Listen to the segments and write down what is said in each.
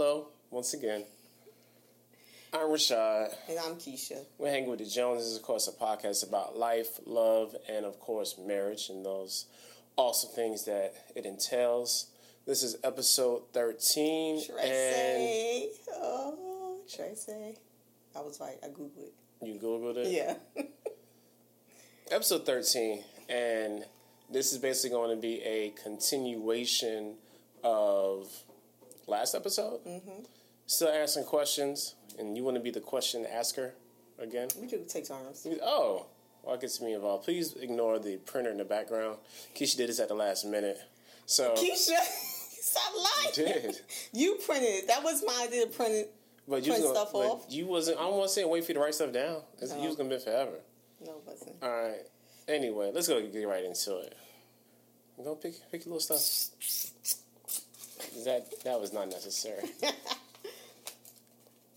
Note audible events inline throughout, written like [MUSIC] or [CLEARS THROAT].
hello once again. I'm Rashad. And I'm Keisha. We're hanging with the Joneses, of course, a podcast about life, love, and of course, marriage and those awesome things that it entails. This is episode 13. Should I say? Oh, should I say? I was right. I Googled it. you Googled it? Yeah. [LAUGHS] Episode 13. And this is basically going to be a continuation of last episode. Mm-hmm. Still asking questions, and you want to be the question asker again? we do take turns. Oh, well, it gets me involved. Please ignore the printer in the background. Keisha did this at the last minute. So, Keisha, [LAUGHS] stop lying. did. You printed it. That was my idea to print it. But you, was Print gonna, stuff off? you wasn't, I don't want to say wait for you to write stuff down. It's, You was going to be forever. No, it wasn't. All right. Anyway, let's go get right into it. Go pick, pick your little stuff. That, that was not necessary. [LAUGHS]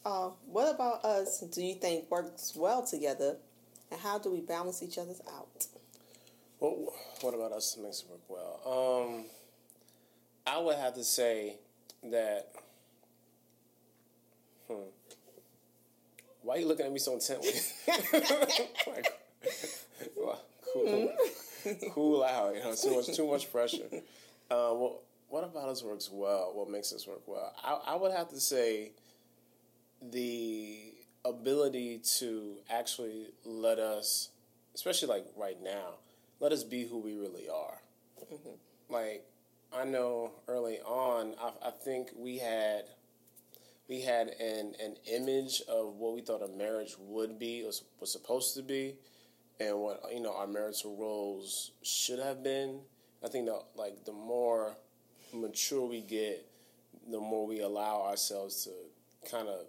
Uh, what about us do you think works well together? And how do we balance each other's out? What, what about us makes it work well? Um, I would have to say that. Hmm. Why are you looking at me so intently? [LAUGHS] [LAUGHS] like, well, cool, cool out. You know, too much, too much pressure. Uh, well, what about us works well? What makes us work well? I, I would have to say the ability to actually let us, especially like right now, let us be who we really are. Mm-hmm. Like I know early on, I, I think we had we had an an image of what we thought a marriage would be, was was supposed to be, and what you know our marital roles should have been. I think that like the more mature we get, the more we allow ourselves to kind of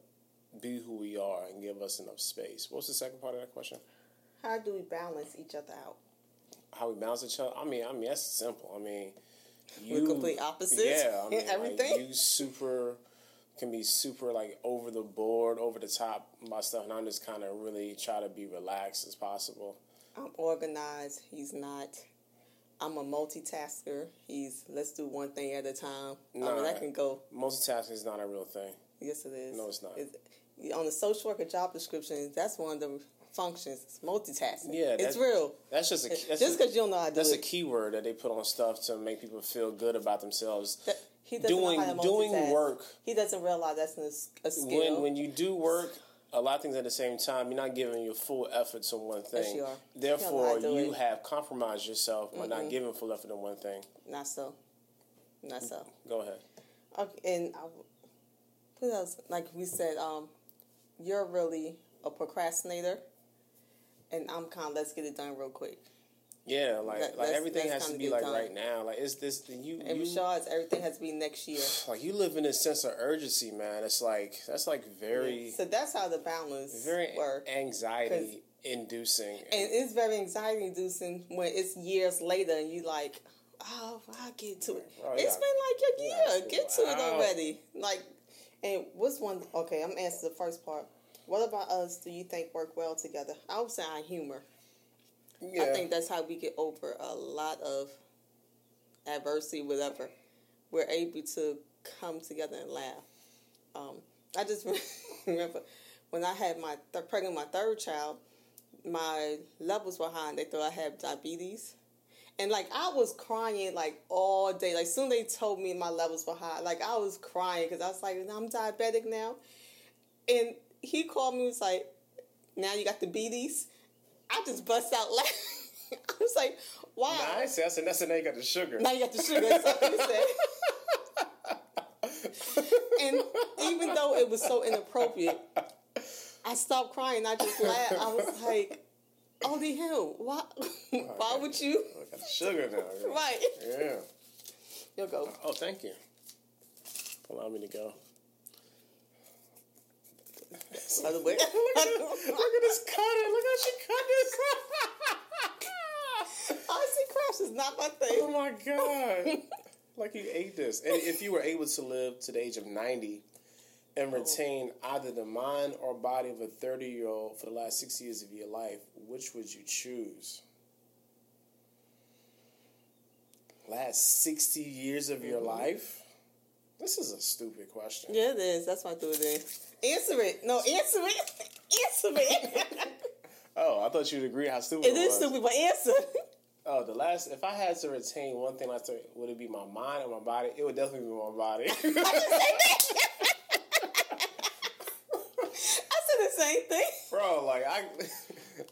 be who we are and give us enough space. What's the second part of that question? How do we balance each other out? How we balance each other? I mean, I mean that's simple. I mean, We're complete opposites Yeah, I in [LAUGHS] mean, like, everything? you super can be super like over the board, over the top about stuff, and I'm just kind of really try to be relaxed as possible. I'm organized. He's not. I'm a multitasker. He's let's do one thing at a time. I mean, that can go. Multitasking is not a real thing. Yes, it is. No, it's not. on the social worker job description, that's one of the functions. It's multitasking. Yeah, it's real. That's just a that's Just because you don't know how to do that's a it. keyword that they put on stuff to make people feel good about themselves. that- he doesn't doing know how to doing work He doesn't realize that's a, a skill. when when you do work a lot of things at the same time you're not giving your full effort to one thing Yes, you are. therefore You don't know how to do you it. have compromised yourself by not giving full effort to one thing not so. Not so. go ahead Okay, and I, else? Like we said, um, you're really a procrastinator, and I'm kind of let's get it done real quick. Yeah like That- like everything has to be like time. right now like it's this you And you Rashad's everything has to be next year. [SIGHS] like you live in a sense of urgency man it's like that's like very So that's how the balance very work. anxiety inducing And it's very anxiety inducing when it's years later and you like, oh, I'll get to it. Oh, It's yeah. been like a Yeah, year. Get to it already. Like, and what's one? Okay, I'm answering the first part. What about us? Do you think work well together? I would say our humor. Yeah I think that's how we get over a lot of adversity, whatever. We're able to come together and laugh. Um, I just [LAUGHS] remember when I had my th- pregnant my third child, my levels were high. And they thought I had diabetes, and like I was crying like all day. Like soon they told me my levels were high. Like I was crying because I was like, I'm diabetic now, and he called me and was like, now you got the beaties. I just bust out laughing. [LAUGHS] I was like, why? wow. nice that's and that's and now you got the sugar Now you got the sugar. That's what he said. and even though it was so inappropriate, I stopped crying. I just laughed. I was like, "Only him. Why? Why would you?" I got the sugar now. Right. yeah You'll go. Oh, thank you. Allow me to go. By the way, [LAUGHS] Look at this cutter. Look how she cut this. icy crafts is not my thing. oh my god. like you ate this. And if you were able to live to the age of 90 and oh. retain either the mind or body of a 30 year old for the last six years of your life, which would you choose? Last 60 years of your mm-hmm. life? This is a stupid question. Yeah, it is. That's why I threw it in. Answer it. No, answer it. [LAUGHS] answer it. [LAUGHS] Oh, I thought you'd agree how stupid it it is stupid, but answer. [LAUGHS] Oh, the last. If I had to retain one thing, like, would it be my mind or my body? It would definitely be my body. I didn't say that. I said the same thing. Bro, like I,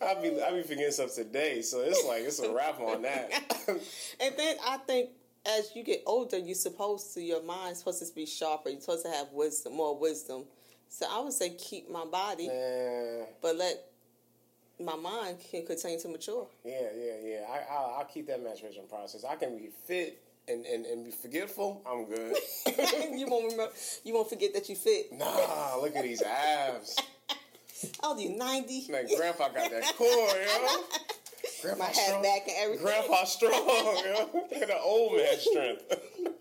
I be I be forgetting stuff today, so it's like it's a wrap on that. And then I think as you get older, you're supposed to your mind's supposed to be sharper. You're supposed to have wisdom, more wisdom. So I would say keep my body, Man, but let my mind can continue to mature. yeah, yeah, yeah. I, I'll, I'll keep that maturation process. I can be fit and, and, and be forgetful. I'm good. [LAUGHS] you won't remember. You won't forget that you fit. Nah, look at these abs. [LAUGHS] Oh, I'll do ninety. Man, Grandpa got that core, yo. [LAUGHS] Grandpa My hat strong. back and everything. Grandpa strong, at [LAUGHS] the old man strength.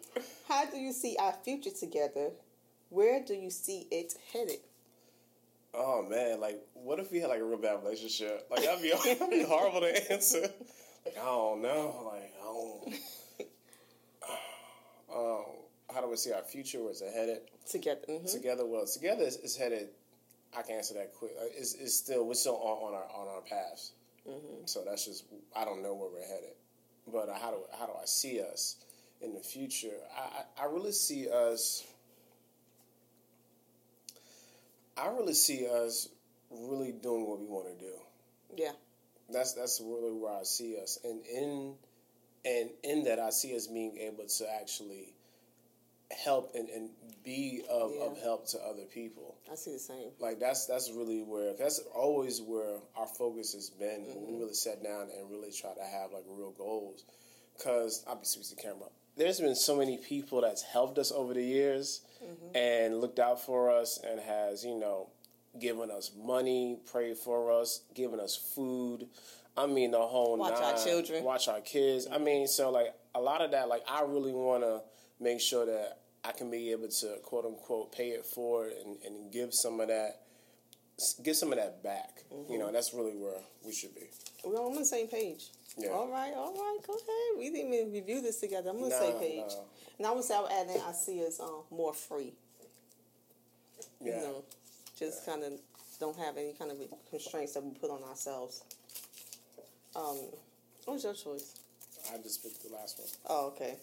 [LAUGHS] How do you see our future together? Where do you see it headed? Oh man, like what if we had like a real bad relationship? Like that'd be [LAUGHS] that'd be horrible to answer. Like I don't know. Like I don't. [SIGHS] Um, how do we see our future? Where's it headed? Together. hmm Together, well, together is, is headed. I can answer that quick. Uh, It's, it's still we're still on, on our on our paths. So that's just I don't know where we're headed. But uh, how do how do I see us in the future? I I, I really see us. I really see us really doing what we want to do. Yeah. That's that's really where I see us, and in and in that I see us being able to actually help and, and be of, Yeah. of help to other people. I see the same. Like that's that's really where that's always where our focus has been when we mm-hmm. really sat down and really try to have like real goals. Cause I'll be speaking to the camera. There's been so many people that's helped us over the years mm-hmm. and looked out for us and has you know given us money, prayed for us, given us food. I mean the whole Watch our children. watch our kids. I mean, so like a lot of that, like I really want to make sure that I can be able to quote unquote pay it forward and, and give some of that, give some of that back. You know, that's really where we should be. We're on the same page. Yeah. All right, all right, go ahead. We didn't even review this together. I'm on the same page. nah. And I would say I would add in I see us um, more free. Yeah. You know, just kind of don't have any kind of constraints that we put on ourselves. Um, what was your choice? I just picked the last one. Oh, okay.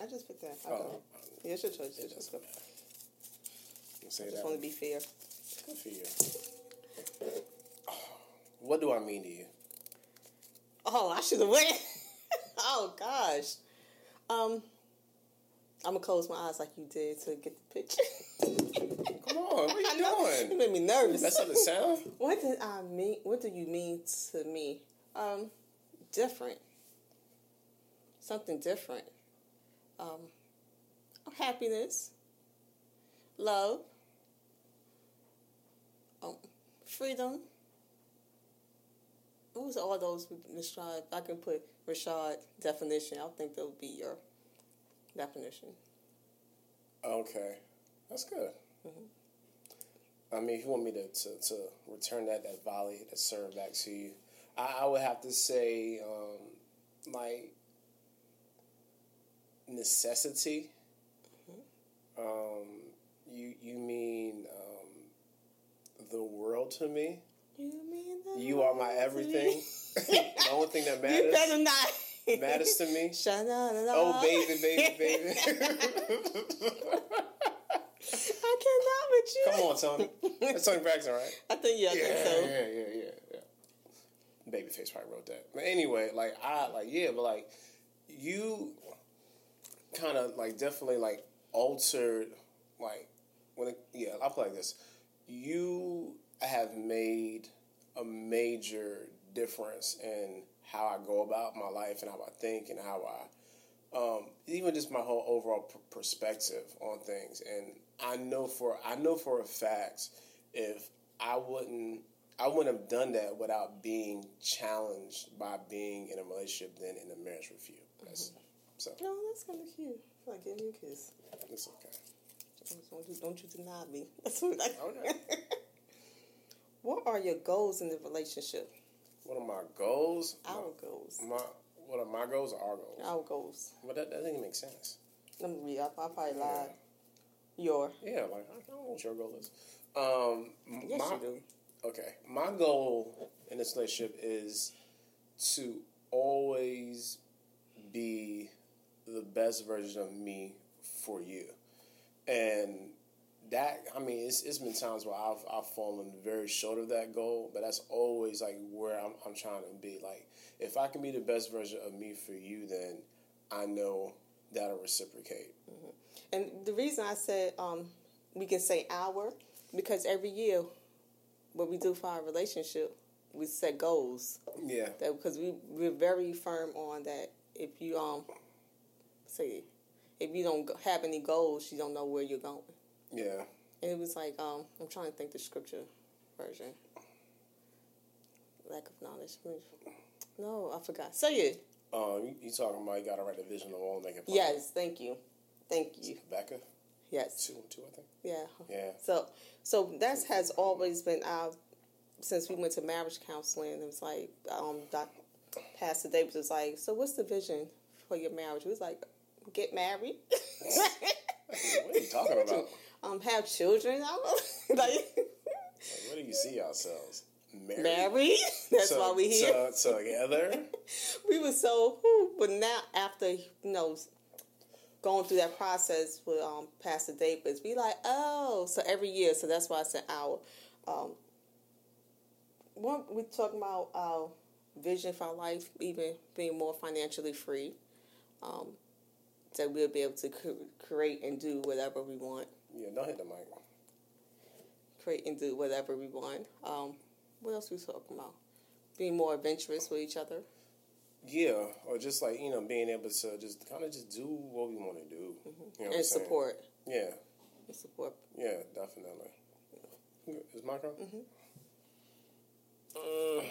I just picked that. Oh, yeah, it's your choice. it Just, doesn't matter. You just want to be fair. Good for you. What do I mean to you? Oh, I should have went. [LAUGHS] oh gosh. Um, I'm gonna close my eyes like you did to get the picture. Come on, what are [LAUGHS] I you know. You made me nervous. That's how the sound. [LAUGHS] What did I mean? What do you mean to me? Um, different. Something different. Um, happiness, love, um, freedom. What was all those Rashad? I can put Rashad definition. I think that would be your definition. Okay, that's good. I mean, if you want me to, to, to return that that volley that serve back to you, I, I would have to say um, like necessity. Um, you you mean um, the world to me? You mean that? You are my everything. [LAUGHS] the only thing that [LAUGHS] matters. You better not. matters to me. [LAUGHS] Oh baby, baby, baby. I cannot with you. Come on, Toni. That's Toni Braxton, right? I think yeah, I yeah, think so. yeah, yeah, yeah, yeah. Babyface probably wrote that. But anyway, like I like yeah, but like you kind of like definitely like altered like when it, yeah I'll it like this. You have made a major difference in how I go about my life and how I think and how I um, even just my whole overall perspective on things. And I know for I know for a fact if I wouldn't I wouldn't have done that without being challenged by being in a relationship then in a marriage with you. That's, So No, that's kind of cute. I feel like giving you a kiss. it's okay. Don't you, don't you deny me. [LAUGHS] That's what I. Okay. [LAUGHS] what are your goals in the relationship? What are my goals? Our goals. My what are my goals or our goals? Our goals. Well, that, that doesn't make sense. Let me read. I, I probably lied. Your. Yeah, like I don't know what your goal is. Um, Yes, my, you do. Okay, my goal in this relationship is to always be the best version of me for you, and that I mean, it's it's been times where I've I've fallen very short of that goal, but that's always like where I'm I'm trying to be. Like, if I can be the best version of me for you, then I know that'll reciprocate. And the reason I said um, we can say our because every year, what we do for our relationship, we set goals. Yeah, That because we we're very firm on that. If you um say if you don't have any goals, you don't know where you're going. yeah. And it was like um I'm trying to think the scripture version. Lack of knowledge. No, I forgot. Say it. Um, you, you talking about you got to write a vision of all make it possible. Yes, thank you, thank you. Becca, Yes, two, two, I think. yeah. Yeah. So, so that has always been our since we went to marriage counseling. It was like um, Doc, Pastor Davis was like, "So what's the vision for your marriage?" It was like, "Get married, [LAUGHS] What are you talking about? um, have children." [LAUGHS] Like, Like, where do you see ourselves? Married. married. [LAUGHS] That's So- why we here. So, together. we were so, but now after you know going through that process with um, Pastor Davis, we like, oh, so every year. So that's why I said our. Um, what we talking about our vision for our life, even being more financially free, um, that we'll be able to cre- create and do whatever we want, Yeah, don't hit the mic. create and do whatever we want. Um, what else we talking about? Being more adventurous with each other. Yeah, or just like you know, being able to just kind of just do what we want to do. You know Mm-hmm. and support. Yeah, And support. yeah, definitely. Is my turn? Mm-hmm. Uh,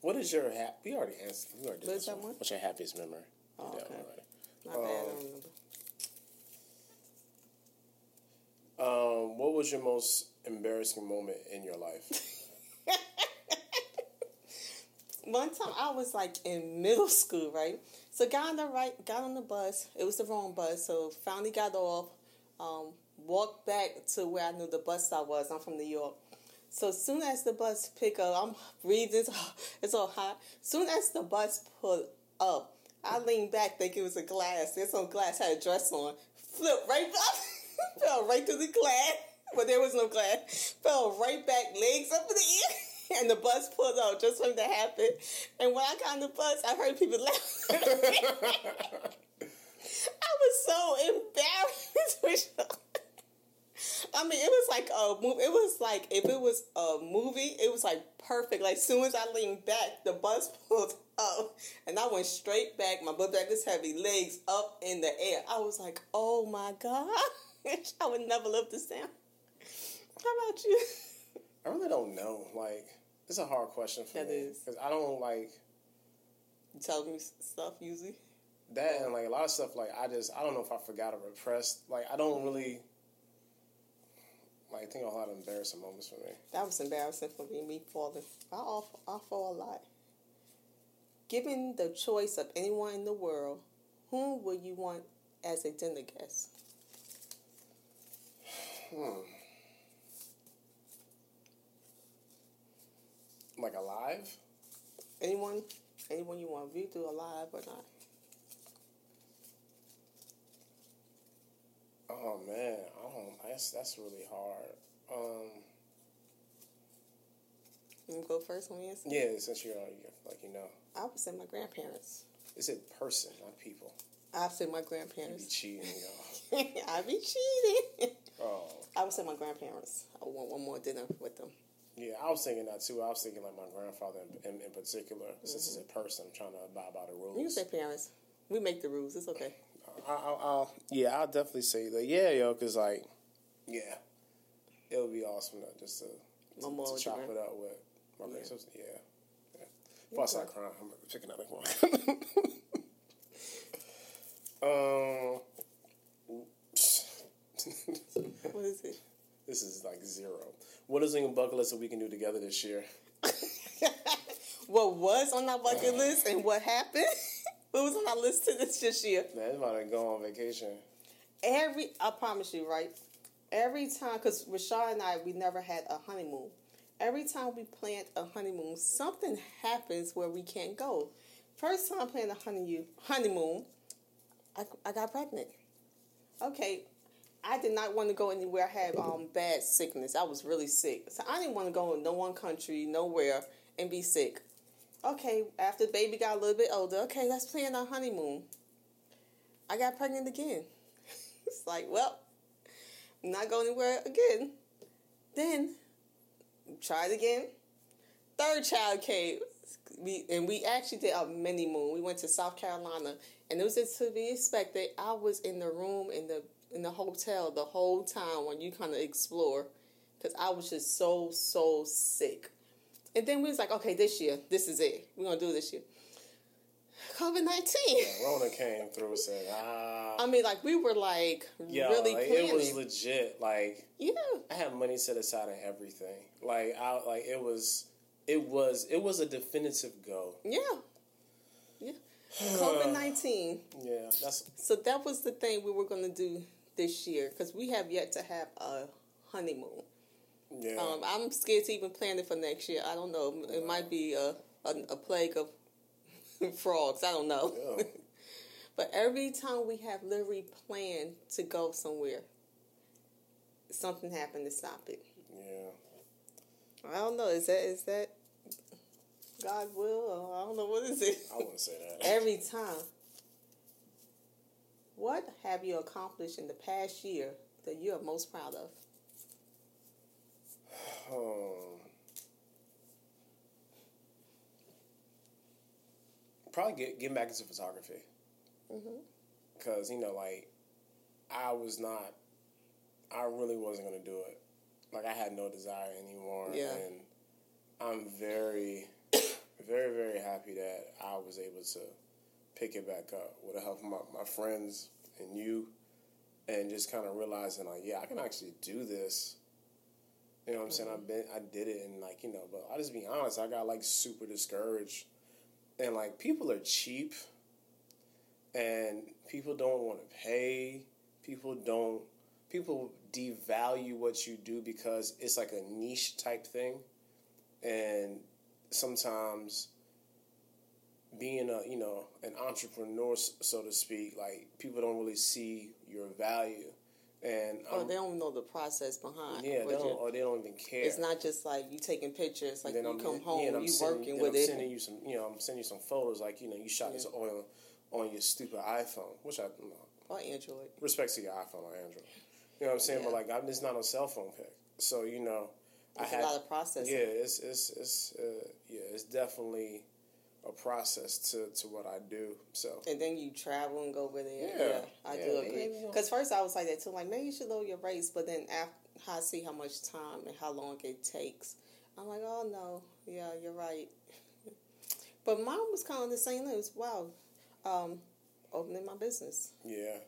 what is your hap? We already answered. We already did What that one. What's your happiest memory? Oh, We did that okay. one. Not bad, I Um, don't remember. Um, what was your most embarrassing moment in your life? [LAUGHS] One time I was like in middle school, right? So got on the right, got on the bus. It was the wrong bus, so finally got off. Um, walked back to where I knew the bus stop was. I'm from New York. So soon as the bus pick up, I'm breathing. It's all hot. Soon as the bus pulled up, I leaned back, think it was a glass. There's some glass had a dress on. Flip right [LAUGHS] back, fell right through the glass, but there was no glass. Fell right back, legs up in the air, [LAUGHS] and the bus pulled out just for that happened. And when I got on the bus, I heard people laughing. [LAUGHS] I was so embarrassed. I mean, it was like a movie. It was like if it was a movie, it was like perfect. Like soon as I leaned back, the bus [LAUGHS] pulled up, and I went straight back. My butt back was heavy, legs up in the air. I was like, "Oh my god, [LAUGHS] I would never live this down." How about you? [LAUGHS] I really don't know. Like, it's a hard question for That me because I don't like You tell me stuff usually. that and like a lot of stuff. Like, I just I don't know if I forgot or repressed. Like, I don't really like think of a lot of embarrassing moments for me. That was embarrassing for me, me falling. I off, I fall a lot. Given the choice of anyone in the world, whom would you want as a dinner guest? Hmm. Like alive? Anyone, anyone you want, we do alive or not? Oh man, I don't. That's that's really hard. Um, You go first on answer. yeah, since you're like you know, I would say my grandparents. it's a person, not people. I'd say my grandparents. You be cheating, [LAUGHS] y'all. I'd be cheating. Oh, I would say my grandparents. I want one more dinner with them. yeah. I was thinking that too. I was thinking like my grandfather in, in, in particular. Since it's a person, I'm trying to abide by the rules. You say parents. We make the rules. It's okay. I, I, I'll, yeah, I'll definitely say that. Yeah, yo, because like, yeah, it would be awesome to just to, to, to chop it up with my Yeah. yeah. sister. Yeah. yeah. If I start crying, I'm gonna pick another one. [LAUGHS] um, [LAUGHS] What is it? this is like zero. What is on your bucket list that we can do together this year? [LAUGHS] what was on our bucket list and what happened? It was on my list to this this year. Man, it's about to go on vacation. Every, I promise you, right? Every time, because Rashad and I, we never had a honeymoon. Every time we planned a honeymoon, something happens where we can't go. First time planning a honeymoon, honeymoon, I, I got pregnant. Okay, I did not want to go anywhere. I had um bad sickness. I was really sick, so I didn't want to go in no one country, nowhere, and be sick. Okay, after the baby got a little bit older, okay, let's plan our honeymoon. I got pregnant again. [LAUGHS] it's like, well, I'm not going anywhere again. Then tried again. Third child came. We and we actually did a mini moon. We went to South Carolina, and it was to be expected. I was in the room in the in the hotel the whole time when you kind of explore, because I was just so so sick. And then we was like, okay, this year, this is it. We're gonna do this year. COVID nineteen. Rona came through and said, ah. I mean, like we were like really like, planning. it was legit. Like yeah, I had money set aside and everything. Like I like it was it was it was a definitive go. yeah, yeah. [SIGHS] COVID nineteen. Yeah, that's So that was the thing we were gonna do this year because we have yet to have a honeymoon. Yeah. Um, I'm scared to even plan it for next year. I don't know. It might be a a, a plague of [LAUGHS] frogs. I don't know. Yeah. [LAUGHS] but every time we have literally planned to go somewhere, something happened to stop it. yeah. I don't know. Is that is that God will? Or I don't know. What is it? I wouldn't say that. [LAUGHS] Every time. What have you accomplished in the past year that you are most proud of? Um, probably get getting back into photography. Mm-hmm. Cause you know, like, I was not, I really wasn't gonna do it. Like, I had no desire anymore, Yeah. and I'm very, [COUGHS] very, very happy that I was able to pick it back up with the help of my, my friends and you, and just kind of realizing like, yeah, I can actually do this. You know what I'm saying? I've been, I did it, and like, you know, but I'll just be honest, I got like super discouraged, and like people are cheap, and people don't want to pay. People don't. People devalue what you do because it's like a niche type thing, and sometimes being a you know an entrepreneur so to speak like people don't really see your value and Or Oh, they don't know the process behind. yeah, they don't, or they don't even care. It's not just like you taking pictures. Like you I'm- come yeah, home, and I'm you sending- working with I'm it. sending you some, you know, I'm sending you some photos like you know you shot this on on your stupid iPhone, which I know, or Android. respect to your iPhone or Android. You know what I'm saying? But like, I'm just not a cell phone pick. So you know, There's I had a lot of processing. yeah, it's it's it's uh, yeah, it's definitely a process to to what I do. So And then you travel and go over there. Yeah. Yeah, I Yeah, do agree. Because first I was like that too. Like maybe you should lower your rates, but then after I see how much time and how long it takes, I'm like, oh no, yeah, you're right. [LAUGHS] but mine was kind of the same. It was wow, um, opening my business. yeah,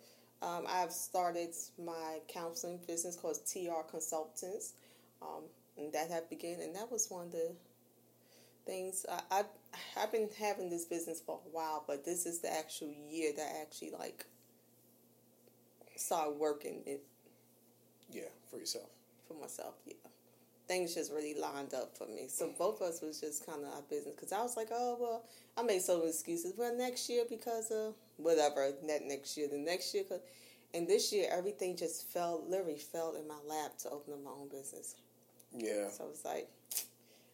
Um, I've started my counseling business called TR Consultants, um, and that had begun, and that was one of the things I, I I've been having this business for a while, but this is the actual year that I actually like started working it yeah, for yourself. for myself. Yeah, things just really lined up for me. So both of us was just kind of our business because I was like, oh well, I made some excuses. Well, next year because of whatever. That next year, the next year, 'cause- and this year everything just fell, literally fell in my lap to open up my own business. Yeah, So it's like,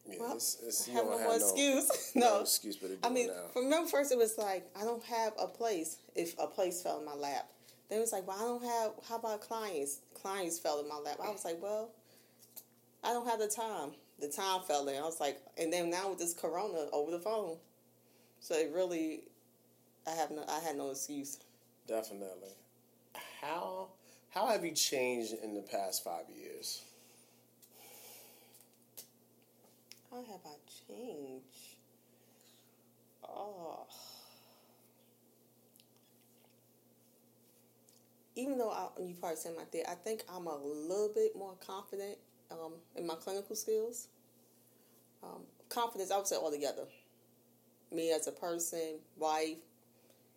yeah. well, it's, it's, have don't no have no, excuse. [LAUGHS] no no. excuse but I mean, now. remember first it was like I don't have a place. If a place fell in my lap, then it was like, well, I don't have. How about clients? Clients fell in my lap. I was like, well, I don't have the time. The time fell in. I was like, and then now with this Corona over the phone, so it really, I have no. I had no excuse. Definitely. How how have you changed in the past five years? How have I changed? Oh. Even though I, you probably said my thing, I think I'm a little bit more confident um, in my clinical skills. Um, confidence, I would say altogether. Me as a person, wife,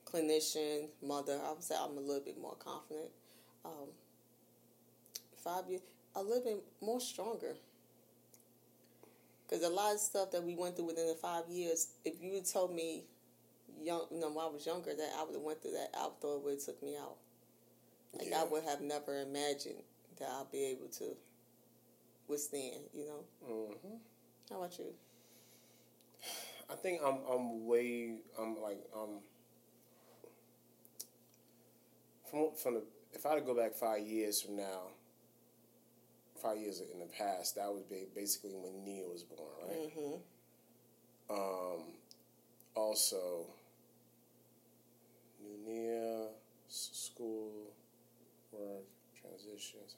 clinician, mother, I would say I'm a little bit more confident. Um, five years, a little bit more stronger. Because a lot of stuff that we went through within the five years, if you had told me, young, you know, when I was younger, that I would have went through that, I thought it would have took me out. Like Yeah. I would have never imagined that I'll be able to withstand. You know. hmm How about you? I think I'm I'm way I'm like um from from the if I had to go back five years from now, five years in the past, that was basically when Nia was born, right? Mm-hmm. Um, also, new Nia, school, work, transition. So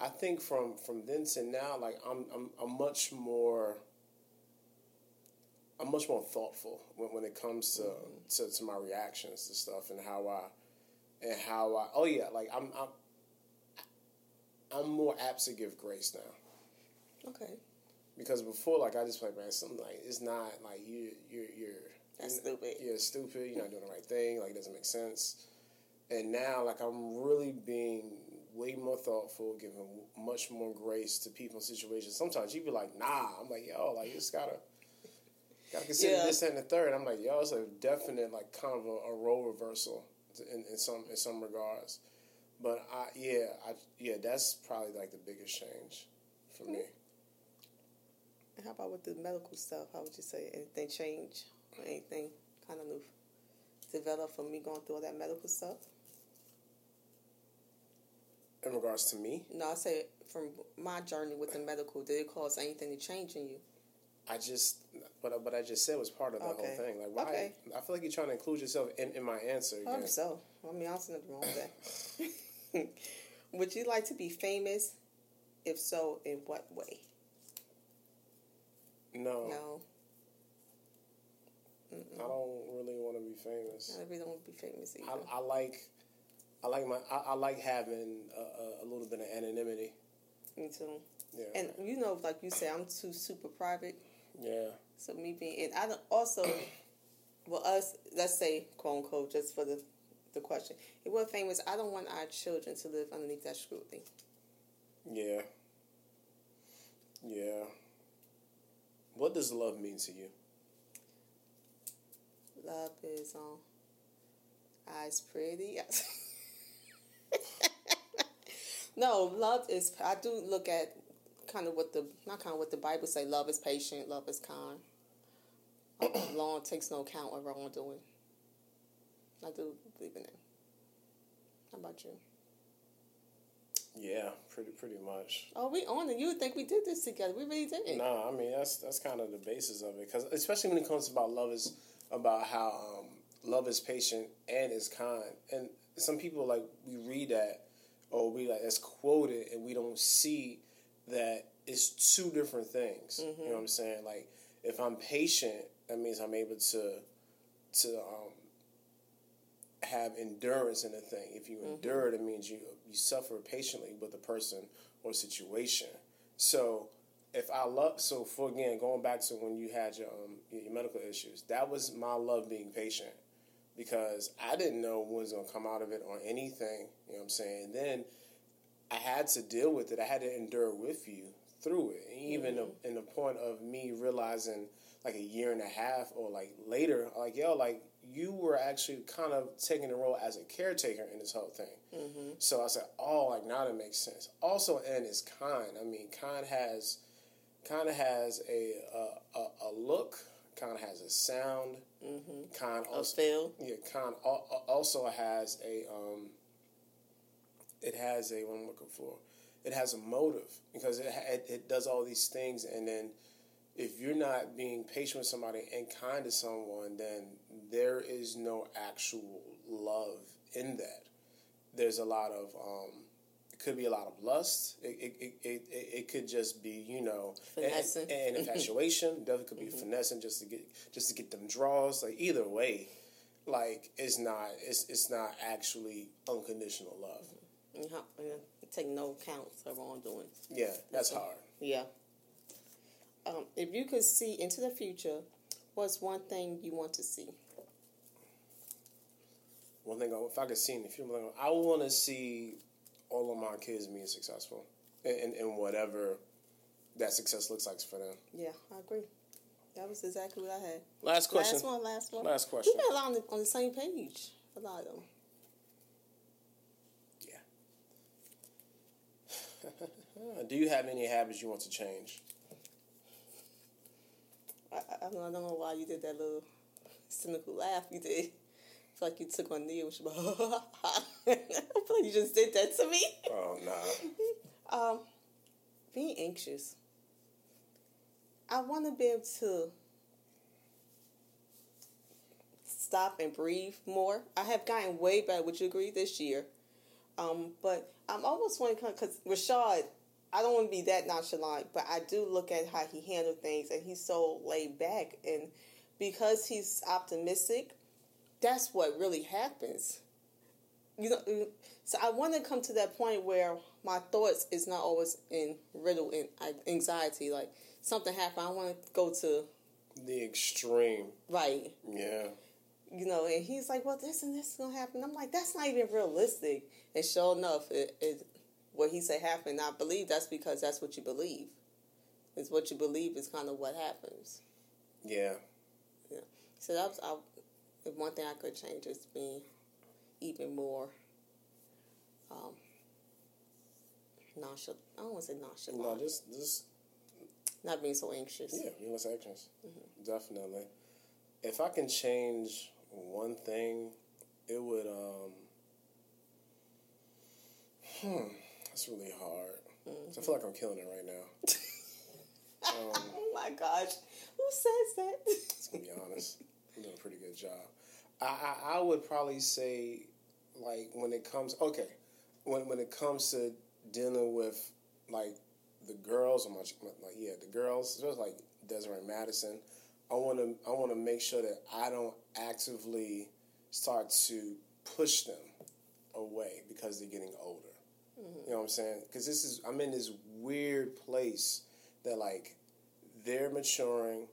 I think from from then to now, like I'm I'm I'm much more. I'm much more thoughtful when, when it comes to, to, to my reactions to stuff and how I and how I oh yeah like I'm I'm I'm more apt to give grace now Okay. because before like I just like man something like it's not like you you're you're That's stupid. you're stupid you're not doing the right thing like it doesn't make sense and now like I'm really being way more thoughtful giving much more grace to people in situations sometimes you be like nah I'm like yo like you just gotta gotta consider Yeah. this and the third I'm like yo it's a definite like kind of a, a role reversal in, in some in some regards but I yeah I yeah that's probably like the biggest change for me. And how about with the medical stuff? How would you say anything change or anything kind of new develop from me going through all that medical stuff? in regards to me, No, I say from my journey with the medical, did it cause anything to change in you? I just what what I just said was part of the Okay. whole thing. Like why? Okay. I feel like you're trying to include yourself in, in my answer. I Again. hope so. I mean, I see nothing wrong with that. [LAUGHS] [LAUGHS] would you like to be famous? If so, in what way? No, No, I don't really want to be famous. I really don't want to be famous either. I, I like I like my I, I like having a, a, a little bit of anonymity. Me too. Yeah, And you know, like you said, I'm too super private. yeah, So me being, and I don't also, [COUGHS] well, us, let's say, quote unquote, just for the, the question, if we're famous, I don't want our children to live underneath that scrutiny. yeah, yeah. What does love mean to you? Love is um, eyes pretty. Yes. [LAUGHS] no, love is. I do look at kind of what the not kind of what the Bible say. Love is patient. Love is kind. [CLEARS THROAT] Long takes no account of wrongdoing. I do believe in it. How about you? Yeah, pretty pretty much. Oh, we on it. You would think we did this together. We really didn't. No, I mean that's that's kind of the basis of it, because especially when it comes about love is about how um, love is patient and is kind, and some people like we read that or we like that's quoted and we don't see that it's two different things. You know what I'm saying? Like if I'm patient, that means I'm able to to um, have endurance in a thing. If you endure, it means you you suffer patiently with a person or situation. So if I love, so for again going back to when you had your um, your medical issues, that was my love being patient because I didn't know what was gonna come out of it or anything. You know what I'm saying? And then I had to deal with it. I had to endure with you through it. And even in the point of me realizing like a year and a half or like later, like yo, like you were actually kind of taking the role as a caretaker in this whole thing. So I said, oh, like now that makes sense. Also, and is kind. I mean, kind has kind of has a a, a, a look. Kind of has a sound. Mm-hmm. Kind A also feel. yeah, kind al- al- also has a um. It has a what I'm looking for. It has a motive because it, it it does all these things, and then if you're not being patient with somebody and kind to someone, then there is no actual love in that. There's a lot of um, it could be a lot of lust. It it, it, it, it could just be you know and, Finessing. and infatuation. [LAUGHS] Definitely could be finessing just to get just to get them draws. Like either way, like it's not it's it's not actually unconditional love. And take no counts of wrongdoing. Yeah, that's hard. Yeah. Um, if you could see into the future, what's one thing you want to see? one thing, if I could see in the future, I want to see all of my kids being successful in, in, in whatever that success looks like for them. Yeah, I agree. That was exactly what I had. Last question. Last one. Last one. Last question. We got a lot on the, on the same page. A lot of them. Yeah. [LAUGHS] Do you have any habits you want to change? I, don't know why you did that little cynical laugh you did. It's like you took my knee and was [LAUGHS] I feel like you just did that to me. Oh, nah. [LAUGHS] um, being anxious. I want to be able to stop and breathe more. I have gotten way better. Would you agree this year? Um, but I'm almost want to because Rashad, I don't want to be that nonchalant, but I do look at how he handled things, and he's so laid back, and because he's optimistic, that's what really happens. You know, mm, so I want to come to that point where my thoughts is not always in riddle in uh, anxiety. Like something happened, I want to go to the extreme. Right. Yeah. You know, and he's like, "Well, this and this is gonna happen." I'm like, "That's not even realistic." And sure enough, it, it what he said happened. I believe that's because that's what you believe. It's what you believe is kind of what happens. Yeah. Yeah. So that was I, one thing I could change is being even more um, nonchalant. I don't want to say nonchalant. No, just just not being so anxious. Yeah, being less anxious. Mm-hmm. Definitely. If I can change one thing, it would. um Hmm, that's really hard. Mm-hmm. I feel like I'm killing it right now. [LAUGHS] um, oh my gosh, who says that? Let's be honest. I'm doing a pretty good job. I, I, I would probably say, like when it comes okay, when when it comes to dealing with like the girls or my like yeah the girls, especially like Desiree Madison. I want to I want to make sure that I don't actively start to push them away because they're getting older. Mm-hmm. You know what I'm saying? Because this is I'm in this weird place that like they're maturing.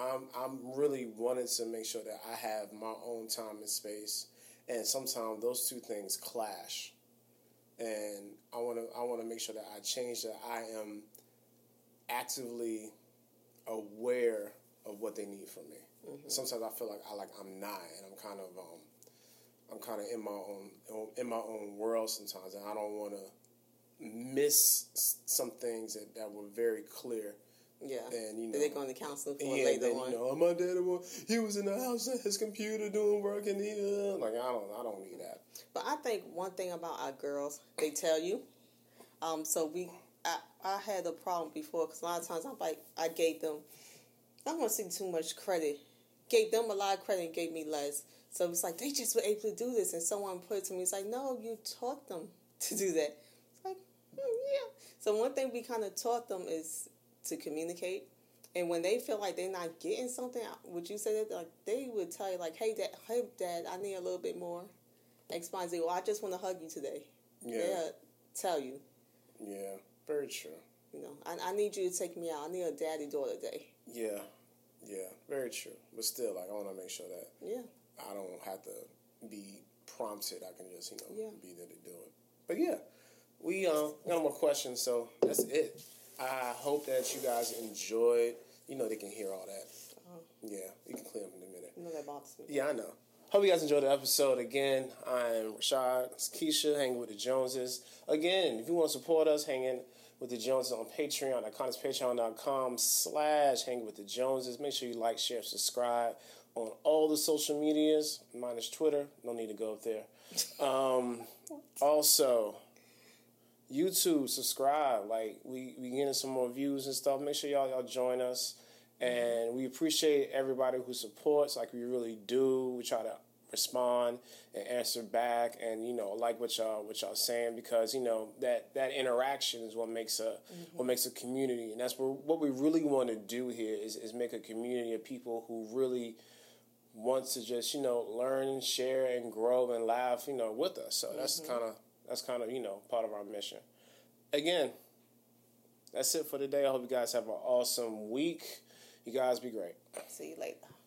I'm I'm really wanting to make sure that I have my own time and space, and sometimes those two things clash. And I want to I want to make sure that I change that I am actively aware of what they need from me. Mm-hmm. Sometimes I feel like I like I'm not, and I'm kind of um, I'm kind of in my own in my own world sometimes, and I don't want to miss some things that, that were very clear. Yeah, and you know they're going to counseling for yeah, later then, on. You know, my dad, he was in the house at his computer doing work, and he uh, like I don't, I don't need that. But I think one thing about our girls, they tell you. Um, so we, I, I had a problem before because a lot of times I'm like, I gave them, I don't want to say too much credit, gave them a lot of credit and gave me less. So it's like they just were able to do this, and someone put it to me, it's like, no, you taught them [LAUGHS] to do that. It's like, hmm, yeah. So one thing we kind of taught them is to communicate. And when they feel like they're not getting something, would you say that like they would tell you like, "Hey, dad, hey, dad, I need a little bit more." X, Y, Z. Well, I just want to hug you today. Yeah. They'll tell you. Yeah, very true. You know, I, I need you to take me out. I need a daddy daughter day. Yeah, yeah, very true. But still, like, I want to make sure that yeah, I don't have to be prompted. I can just, you know, yeah. be there to do it. But yeah, we um got no more questions, so that's it. I hope that you guys enjoyed. You know, they can hear all that. Uh-huh. Yeah, you can clear them in a minute. You know that bothers me. Yeah, I know. Hope you guys enjoyed the episode. Again, I'm Rashad, it's Keisha, hanging with the Joneses. Again, if you want to support us, hanging with the Joneses on Patreon, patreon.com slash hanging with the Joneses. Make sure you like, share, subscribe on all the social medias, minus Twitter. No need to go up there. [LAUGHS] Um, also, YouTube, subscribe. Like we we getting some more views and stuff. Make sure y'all y'all join us. And we appreciate everybody who supports, like we really do. We try to respond and answer back, and you know, like what y'all what y'all saying because you know that that interaction is what makes a mm-hmm. what makes a community, and that's what what we really want to do here is is make a community of people who really want to just you know learn and share and grow and laugh you know with us. So mm-hmm. that's kind of that's kind of you know part of our mission. Again, that's it for today. I hope you guys have an awesome week. You guys be great. See you later.